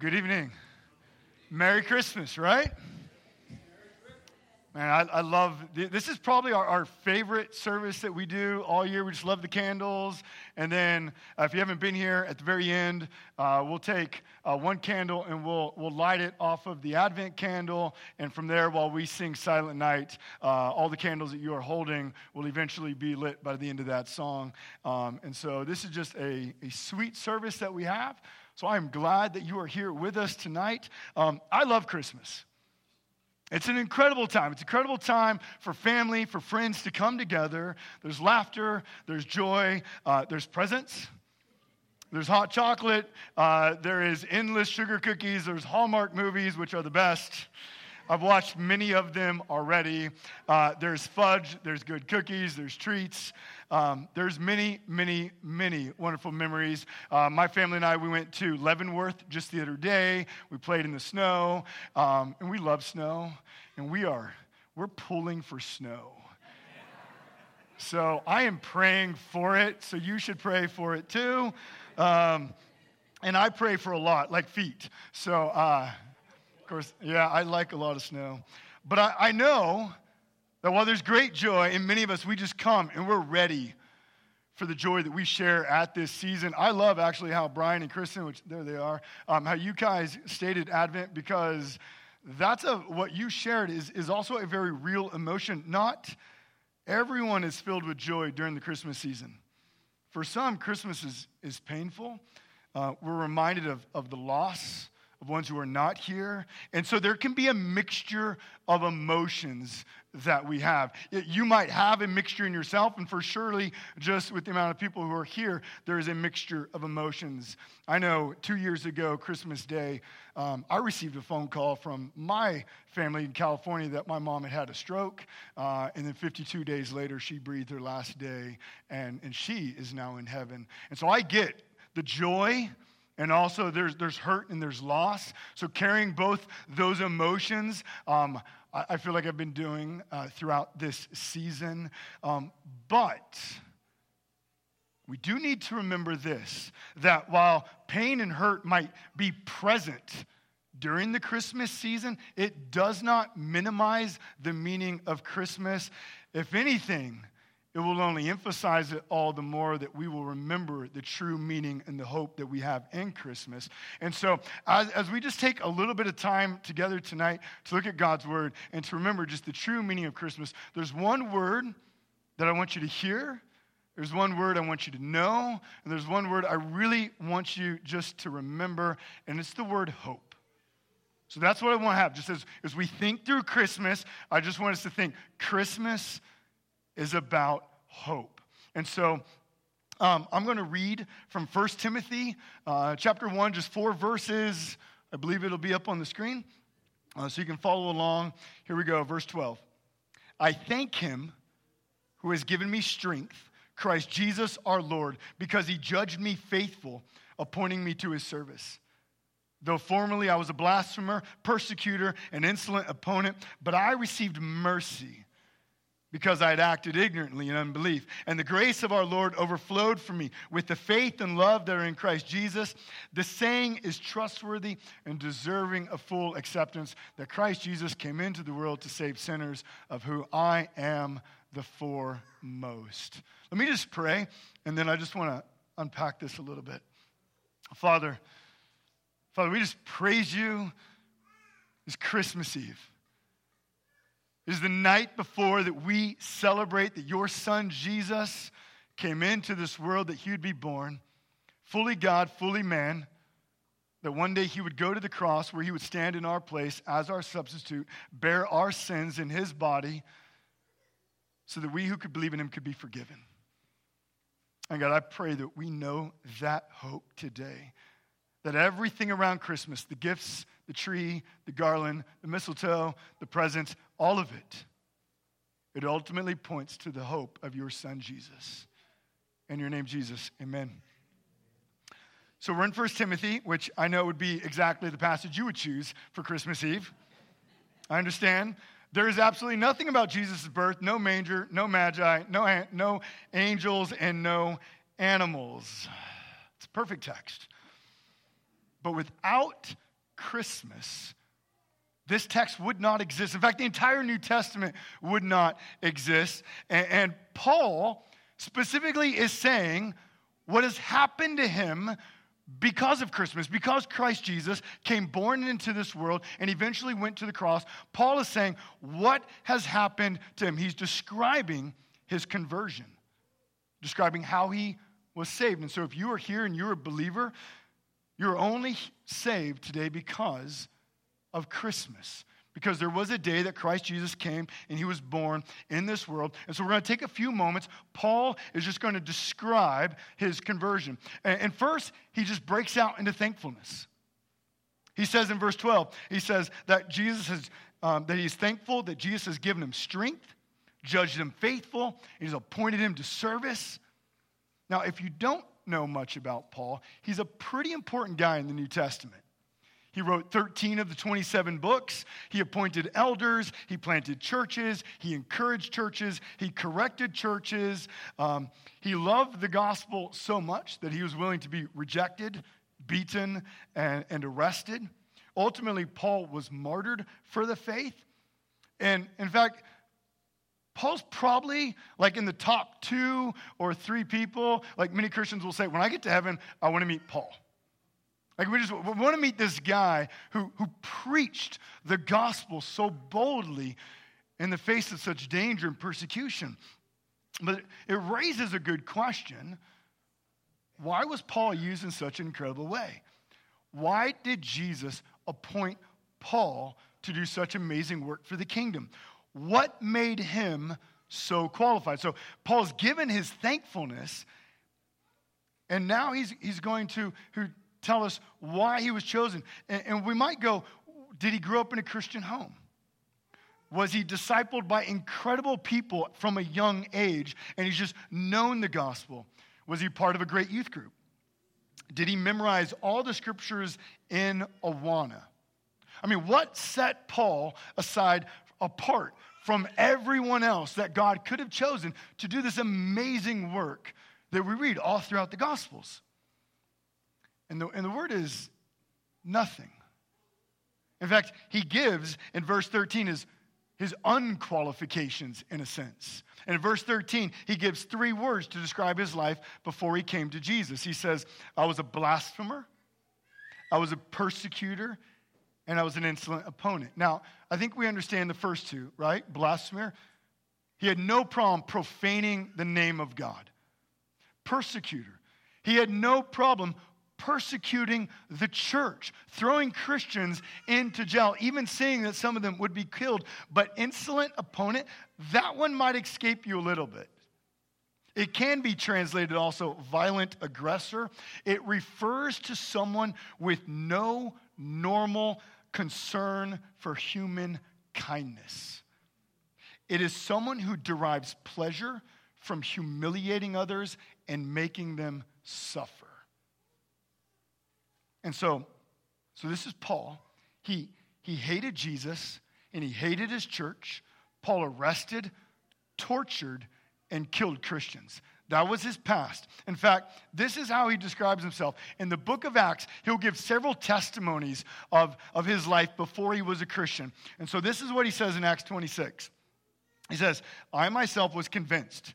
Good evening. Merry Christmas, right? Man, I, I love this. Is probably our, our, favorite service that we do all year. We just love the candles. And then, uh, if you haven't been here, at the very end, uh, we'll take uh, one candle and we'll, we'll light it off of the Advent candle. And from there, while we sing Silent Night, uh, all the candles that you are holding will eventually be lit by the end of that song. Um, and so, this is just a, a sweet service that we have. So, I am glad that you are here with us tonight. Um, I love Christmas. It's an incredible time. It's an incredible time for family, for friends to come together. There's laughter, there's joy, uh, there's presents, there's hot chocolate, uh, there is endless sugar cookies, there's Hallmark movies, which are the best. I've watched many of them already. Uh, there's fudge, there's good cookies, there's treats. Um, there's many, many, many wonderful memories. Uh, my family and I, we went to Leavenworth just the other day. We played in the snow, um, and we love snow. And we are, we're pulling for snow. So I am praying for it. So you should pray for it too. Um, and I pray for a lot, like feet. So, uh, course, yeah, I like a lot of snow. But I, I know that while there's great joy in many of us, we just come and we're ready for the joy that we share at this season. I love actually how Brian and Kristen, which there they are, um, how you guys stated Advent because that's a, what you shared is, is also a very real emotion. Not everyone is filled with joy during the Christmas season. For some, Christmas is, is painful. Uh, we're reminded of, of the loss of ones who are not here. And so there can be a mixture of emotions that we have. You might have a mixture in yourself, and for surely, just with the amount of people who are here, there is a mixture of emotions. I know two years ago, Christmas Day, um, I received a phone call from my family in California that my mom had had a stroke, uh, and then 52 days later, she breathed her last day, and, and she is now in heaven. And so I get the joy and also there's, there's hurt and there's loss. So carrying both those emotions, um, I, I, feel like I've been doing uh, throughout this season. Um, but we do need to remember this that while pain and hurt might be present during the Christmas season, it does not minimize the meaning of Christmas. If anything, it will only emphasize it all the more that we will remember the true meaning and the hope that we have in Christmas. And so, as, as, we just take a little bit of time together tonight to look at God's word and to remember just the true meaning of Christmas, there's one word that I want you to hear. There's one word I want you to know. And there's one word I really want you just to remember, and it's the word hope. So that's what I want to have. Just as, as we think through Christmas, I just want us to think Christmas is about hope. And so um, I'm going to read from 1 Timothy uh, chapter 1, just four verses. I believe it'll be up on the screen uh, so you can follow along. Here we go, verse 12. I thank him who has given me strength, Christ Jesus our Lord, because he judged me faithful, appointing me to his service. Though formerly I was a blasphemer, persecutor, an insolent opponent, but I received mercy because I had acted ignorantly in unbelief. And the grace of our Lord overflowed for me with the faith and love that are in Christ Jesus. The saying is trustworthy and deserving of full acceptance that Christ Jesus came into the world to save sinners, of who I am the foremost. Let me just pray, and then I just want to unpack this a little bit. Father, Father, we just praise you It's Christmas Eve. Is the night before that we celebrate that your son Jesus came into this world that he would be born, fully God, fully man, that one day he would go to the cross where he would stand in our place as our substitute, bear our sins in his body, so that we who could believe in him could be forgiven. And God, I pray that we know that hope today. That everything around Christmas, the gifts, the tree, the garland, the mistletoe, the presents, all of it, it ultimately points to the hope of your son Jesus. In your name, Jesus, amen. So we're in 1 Timothy, which I know would be exactly the passage you would choose for Christmas Eve. I understand. There is absolutely nothing about Jesus' birth, no manger, no magi, no, no angels, and no animals. It's a perfect text. But without Christmas, this text would not exist. In fact, the entire New Testament would not exist. And, and Paul specifically is saying what has happened to him because of Christmas, because Christ Jesus came born into this world and eventually went to the cross, Paul is saying what has happened to him. He's describing his conversion, describing how he was saved. And so if you are here and you're a believer, you're only saved today because of Christmas because there was a day that Christ Jesus came and he was born in this world. And so we're going to take a few moments. Paul is just going to describe his conversion. And first, he just breaks out into thankfulness. He says in verse 12, he says that Jesus has, um, that he's thankful that Jesus has given him strength, judged him faithful, he's appointed him to service. Now, if you don't know much about Paul, he's a pretty important guy in the New Testament. He wrote 13 of the 27 books. He appointed elders. He planted churches. He encouraged churches. He corrected churches. Um, he loved the gospel so much that he was willing to be rejected, beaten, and, and arrested. Ultimately, Paul was martyred for the faith. And in fact, Paul's probably like in the top two or three people. Like many Christians will say, when I get to heaven, I want to meet Paul. Like, we just we want to meet this guy who, who preached the gospel so boldly in the face of such danger and persecution. But it raises a good question. Why was Paul used in such an incredible way? Why did Jesus appoint Paul to do such amazing work for the kingdom? What made him so qualified? So Paul's given his thankfulness, and now he's, he's going to tell us why he was chosen. And, and we might go, did he grow up in a Christian home? Was he discipled by incredible people from a young age and he's just known the gospel? Was he part of a great youth group? Did he memorize all the scriptures in Awana? I mean, what set Paul aside apart from everyone else that God could have chosen to do this amazing work that we read all throughout the Gospels? And the, and the word is nothing. In fact, he gives in verse 13 his, his unqualifications in a sense. And in verse 13, he gives three words to describe his life before he came to Jesus. He says, I was a blasphemer, I was a persecutor, and I was an insolent opponent. Now, I think we understand the first two, right? Blasphemer. He had no problem profaning the name of God. Persecutor. He had no problem persecuting the church, throwing Christians into jail, even saying that some of them would be killed. But insolent opponent, that one might escape you a little bit. It can be translated also violent aggressor. It refers to someone with no normal concern for human kindness. It is someone who derives pleasure from humiliating others and making them suffer. And so, so this is Paul. He, he hated Jesus and he hated his church. Paul arrested, tortured, and killed Christians. That was his past. In fact, this is how he describes himself. In the book of Acts, he'll give several testimonies of, of his life before he was a Christian. And so this is what he says in Acts 26. He says, I myself was convinced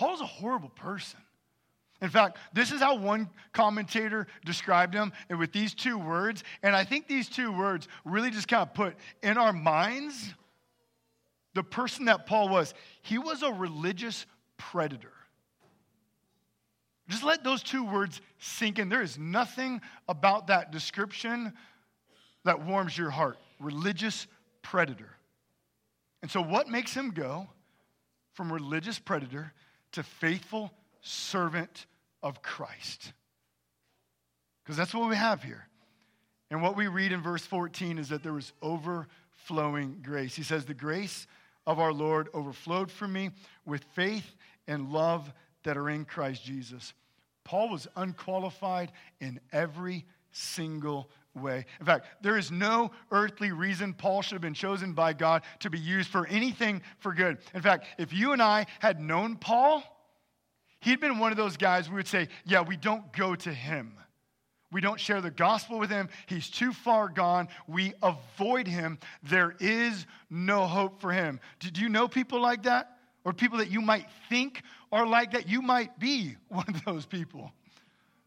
Paul's a horrible person. In fact, this is how one commentator described him and with these two words. And I think these two words really just kind of put in our minds the person that Paul was. He was a religious predator. Just let those two words sink in. There is nothing about that description that warms your heart. Religious predator. And so, what makes him go from religious predator to faithful servant of Christ. Because that's what we have here. And what we read in verse 14 is that there was overflowing grace. He says, The grace of our Lord overflowed for me with faith and love that are in Christ Jesus. Paul was unqualified in every single way. In fact, there is no earthly reason Paul should have been chosen by God to be used for anything for good. In fact, if you and I had known Paul, he'd been one of those guys we would say, Yeah, we don't go to him. We don't share the gospel with him. He's too far gone. We avoid him. There is no hope for him. Do you know people like that? Or people that you might think are like that? You might be one of those people.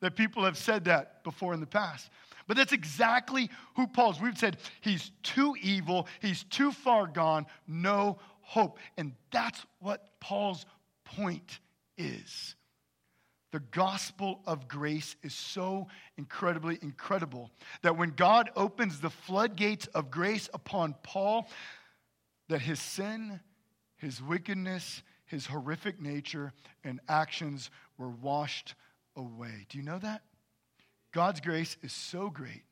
That people have said that before in the past. But that's exactly who Paul is. We've said he's too evil, he's too far gone, no hope. And that's what Paul's point is. The gospel of grace is so incredibly incredible that when God opens the floodgates of grace upon Paul, that his sin, his wickedness, his horrific nature, and actions were washed away. Do you know that? God's grace is so great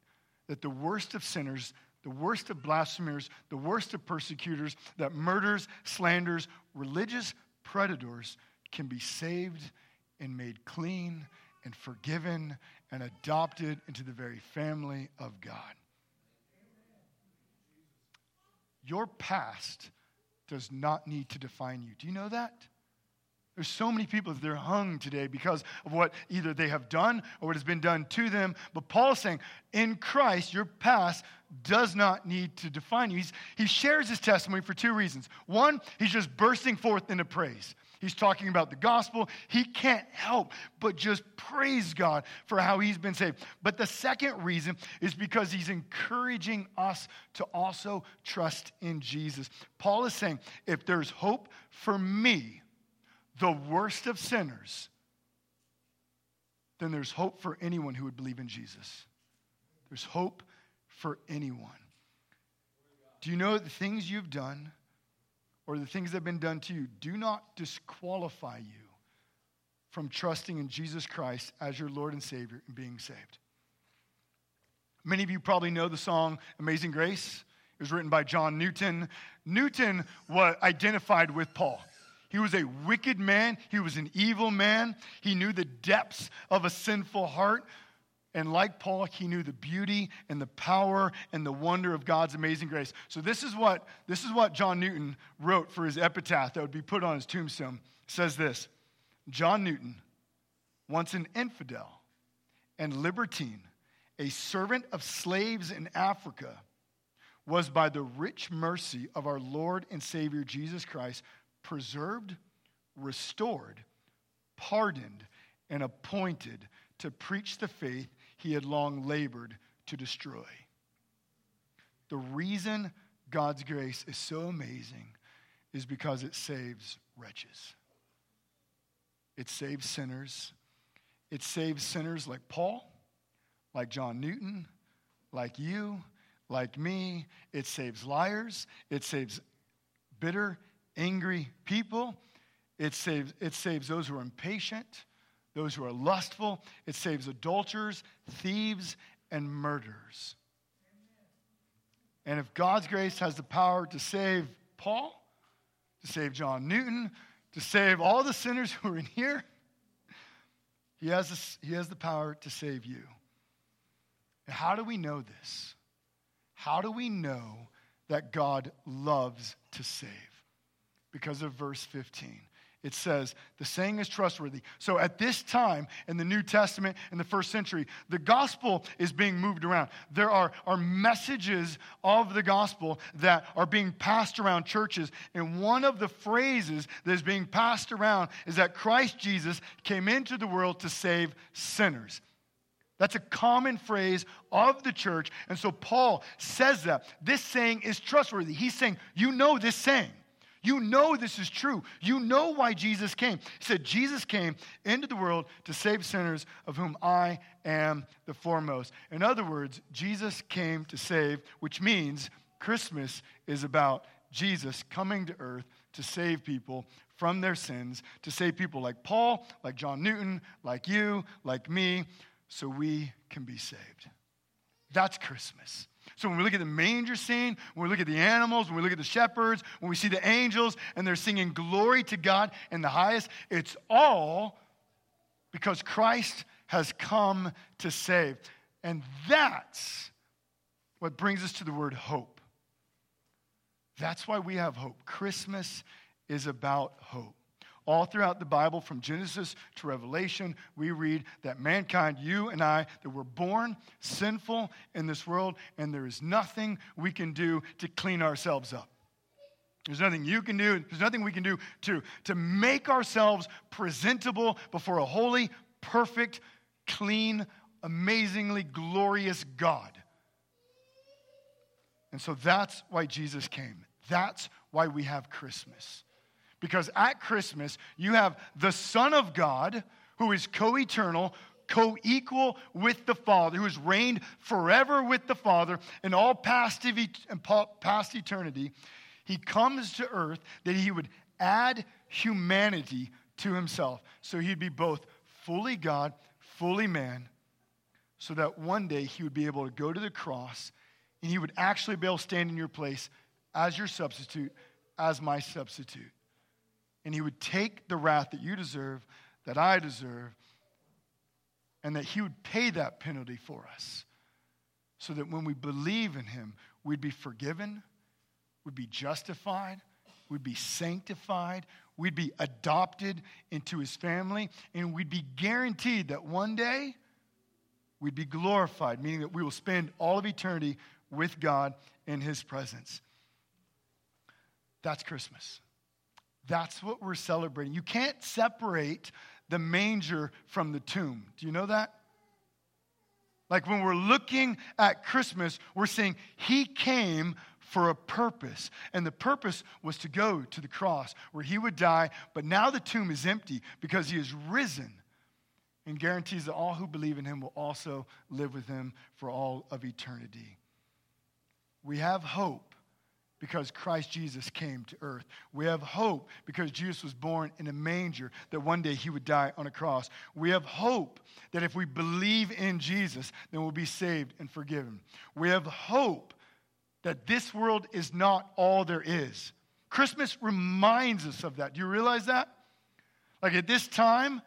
that the worst of sinners, the worst of blasphemers, the worst of persecutors, that murders, slanders, religious predators can be saved and made clean and forgiven and adopted into the very family of God. Your past does not need to define you. Do you know that? There's so many people that they're hung today because of what either they have done or what has been done to them. But Paul's saying, in Christ, your past does not need to define you. He's, he shares his testimony for two reasons. One, he's just bursting forth into praise. He's talking about the gospel. He can't help but just praise God for how he's been saved. But the second reason is because he's encouraging us to also trust in Jesus. Paul is saying, if there's hope for me, the worst of sinners, then there's hope for anyone who would believe in Jesus. There's hope for anyone. Do you know the things you've done or the things that have been done to you do not disqualify you from trusting in Jesus Christ as your Lord and Savior and being saved? Many of you probably know the song Amazing Grace. It was written by John Newton. Newton was identified with Paul. He was a wicked man. He was an evil man. He knew the depths of a sinful heart. And like Paul, he knew the beauty and the power and the wonder of God's amazing grace. So this is what, this is what John Newton wrote for his epitaph that would be put on his tombstone. It says this John Newton, once an infidel and libertine, a servant of slaves in Africa, was by the rich mercy of our Lord and Savior Jesus Christ preserved, restored, pardoned, and appointed to preach the faith he had long labored to destroy. The reason God's grace is so amazing is because it saves wretches. It saves sinners. It saves sinners like Paul, like John Newton, like you, like me. It saves liars. It saves bitter, angry people. It saves, it saves those who are impatient, those who are lustful. It saves adulterers, thieves, and murderers. And if God's grace has the power to save Paul, to save John Newton, to save all the sinners who are in here, he has, he has the power to save you. And how do we know this? How do we know that God loves to save? Because of verse 15. It says, the saying is trustworthy. So at this time in the New Testament, in the first century, the gospel is being moved around. There are, are messages of the gospel that are being passed around churches. And one of the phrases that is being passed around is that Christ Jesus came into the world to save sinners. That's a common phrase of the church. And so Paul says that. This saying is trustworthy. He's saying, You know this saying. You know this is true. You know why Jesus came. He said, Jesus came into the world to save sinners, of whom I am the foremost. In other words, Jesus came to save, which means Christmas is about Jesus coming to earth to save people from their sins, to save people like Paul, like John Newton, like you, like me, so we can be saved. That's Christmas. So when we look at the manger scene, when we look at the animals, when we look at the shepherds, when we see the angels and they're singing glory to God in the highest, it's all because Christ has come to save. And that's what brings us to the word hope. That's why we have hope. Christmas is about hope. All throughout the Bible, from Genesis to Revelation, we read that mankind, you and I, that we're born sinful in this world, and there is nothing we can do to clean ourselves up. There's nothing you can do, there's nothing we can do to, to make ourselves presentable before a holy, perfect, clean, amazingly glorious God. And so that's why Jesus came. That's why we have Christmas. Because at Christmas, you have the Son of God who is co eternal, co equal with the Father, who has reigned forever with the Father in all past, past eternity. He comes to earth that he would add humanity to himself. So he'd be both fully God, fully man, so that one day he would be able to go to the cross and he would actually be able to stand in your place as your substitute, as my substitute and he would take the wrath that you deserve, that I deserve, and that he would pay that penalty for us. So that when we believe in him, we'd be forgiven, we'd be justified, we'd be sanctified, we'd be adopted into his family, and we'd be guaranteed that one day we'd be glorified, meaning that we will spend all of eternity with God in his presence. That's Christmas. That's what we're celebrating. You can't separate the manger from the tomb. Do you know that? Like when we're looking at Christmas, we're saying He came for a purpose. And the purpose was to go to the cross where He would die, but now the tomb is empty because He is risen and guarantees that all who believe in Him will also live with Him for all of eternity. We have hope because Christ Jesus came to earth. We have hope because Jesus was born in a manger, that one day he would die on a cross. We have hope that if we believe in Jesus, then we'll be saved and forgiven. We have hope that this world is not all there is. Christmas reminds us of that. Do you realize that? Like at this time,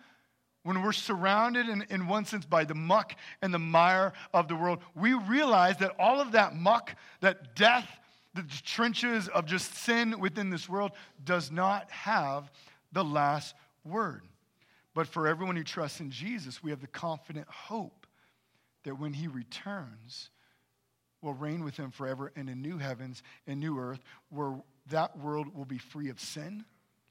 when we're surrounded in, in one sense by the muck and the mire of the world, we realize that all of that muck, that death, the trenches of just sin within this world does not have the last word. But for everyone who trusts in Jesus, we have the confident hope that when he returns, we'll reign with him forever in a new heavens and new earth where that world will be free of sin,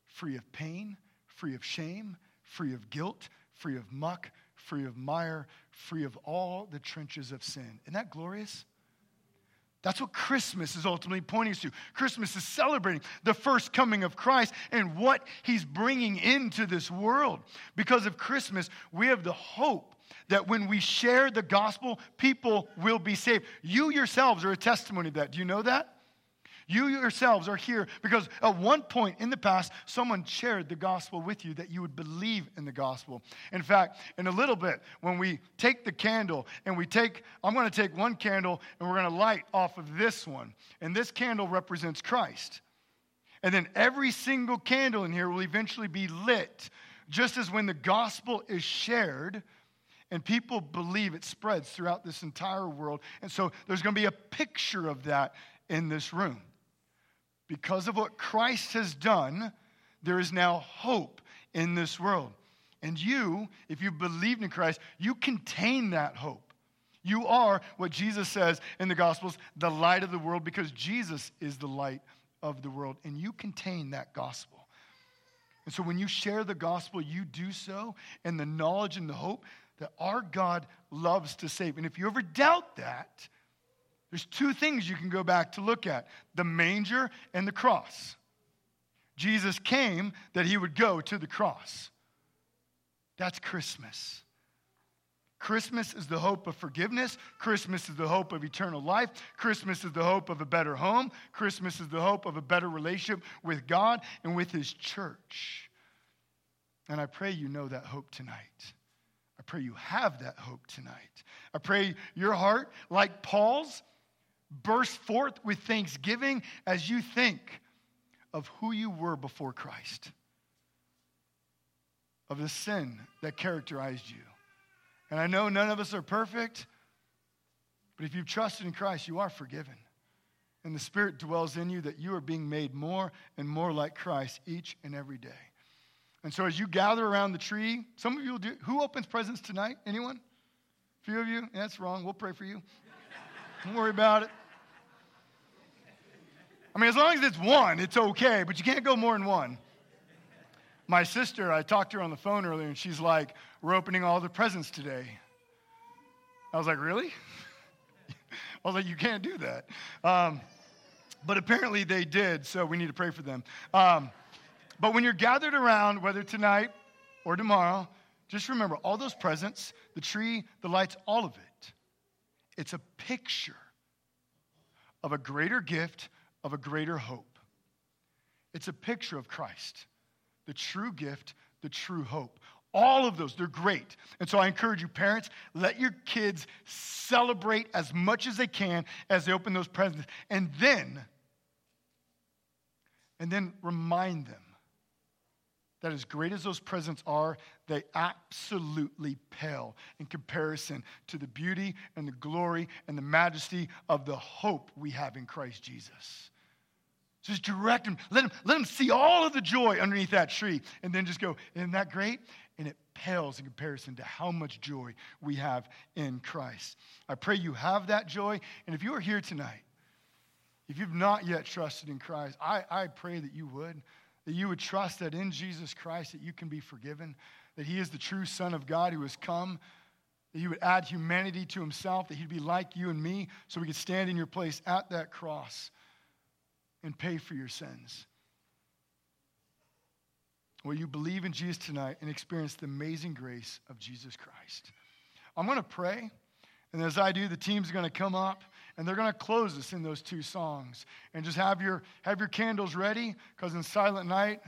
free of pain, free of shame, free of guilt, free of muck, free of mire, free of all the trenches of sin. Isn't that glorious? That's what Christmas is ultimately pointing to. Christmas is celebrating the first coming of Christ and what he's bringing into this world. Because of Christmas, we have the hope that when we share the gospel, people will be saved. You yourselves are a testimony of that. Do you know that? You yourselves are here because at one point in the past, someone shared the gospel with you that you would believe in the gospel. In fact, in a little bit, when we take the candle and we take, I'm going to take one candle and we're going to light off of this one. And this candle represents Christ. And then every single candle in here will eventually be lit, just as when the gospel is shared and people believe it spreads throughout this entire world. And so there's going to be a picture of that in this room. Because of what Christ has done, there is now hope in this world. And you, if you believed in Christ, you contain that hope. You are what Jesus says in the Gospels, the light of the world, because Jesus is the light of the world. And you contain that gospel. And so when you share the gospel, you do so in the knowledge and the hope that our God loves to save. And if you ever doubt that, there's two things you can go back to look at the manger and the cross. Jesus came that he would go to the cross. That's Christmas. Christmas is the hope of forgiveness. Christmas is the hope of eternal life. Christmas is the hope of a better home. Christmas is the hope of a better relationship with God and with His church. And I pray you know that hope tonight. I pray you have that hope tonight. I pray your heart, like Paul's, burst forth with thanksgiving as you think of who you were before Christ, of the sin that characterized you. And I know none of us are perfect, but if you've trusted in Christ, you are forgiven. And the Spirit dwells in you that you are being made more and more like Christ each and every day. And so as you gather around the tree, some of you will do, who opens presents tonight? Anyone? A few of you? Yeah, that's wrong. We'll pray for you. Don't worry about it. I mean, as long as it's one, it's okay, but you can't go more than one. My sister, I talked to her on the phone earlier, and she's like, We're opening all the presents today. I was like, Really? I was like, You can't do that. Um, but apparently they did, so we need to pray for them. Um, but when you're gathered around, whether tonight or tomorrow, just remember all those presents, the tree, the lights, all of it. It's a picture of a greater gift, of a greater hope. It's a picture of Christ, the true gift, the true hope. All of those, they're great. And so I encourage you, parents, let your kids celebrate as much as they can as they open those presents. And then, and then remind them that as great as those presents are, they absolutely pale in comparison to the beauty and the glory and the majesty of the hope we have in Christ Jesus. Just direct him. let him, let him see all of the joy underneath that tree, and then just go, Isn't that great? And it pales in comparison to how much joy we have in Christ. I pray you have that joy. And if you are here tonight, if you've not yet trusted in Christ, I, I pray that you would that you would trust that in Jesus Christ that you can be forgiven, that he is the true Son of God who has come, that he would add humanity to himself, that he'd be like you and me, so we could stand in your place at that cross and pay for your sins. Will you believe in Jesus tonight and experience the amazing grace of Jesus Christ? I'm going to pray, and as I do, the team's going to come up and they're going to close us in those two songs. And just have your, have your candles ready because in Silent Night,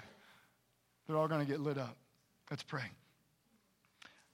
they're all going to get lit up. Let's pray.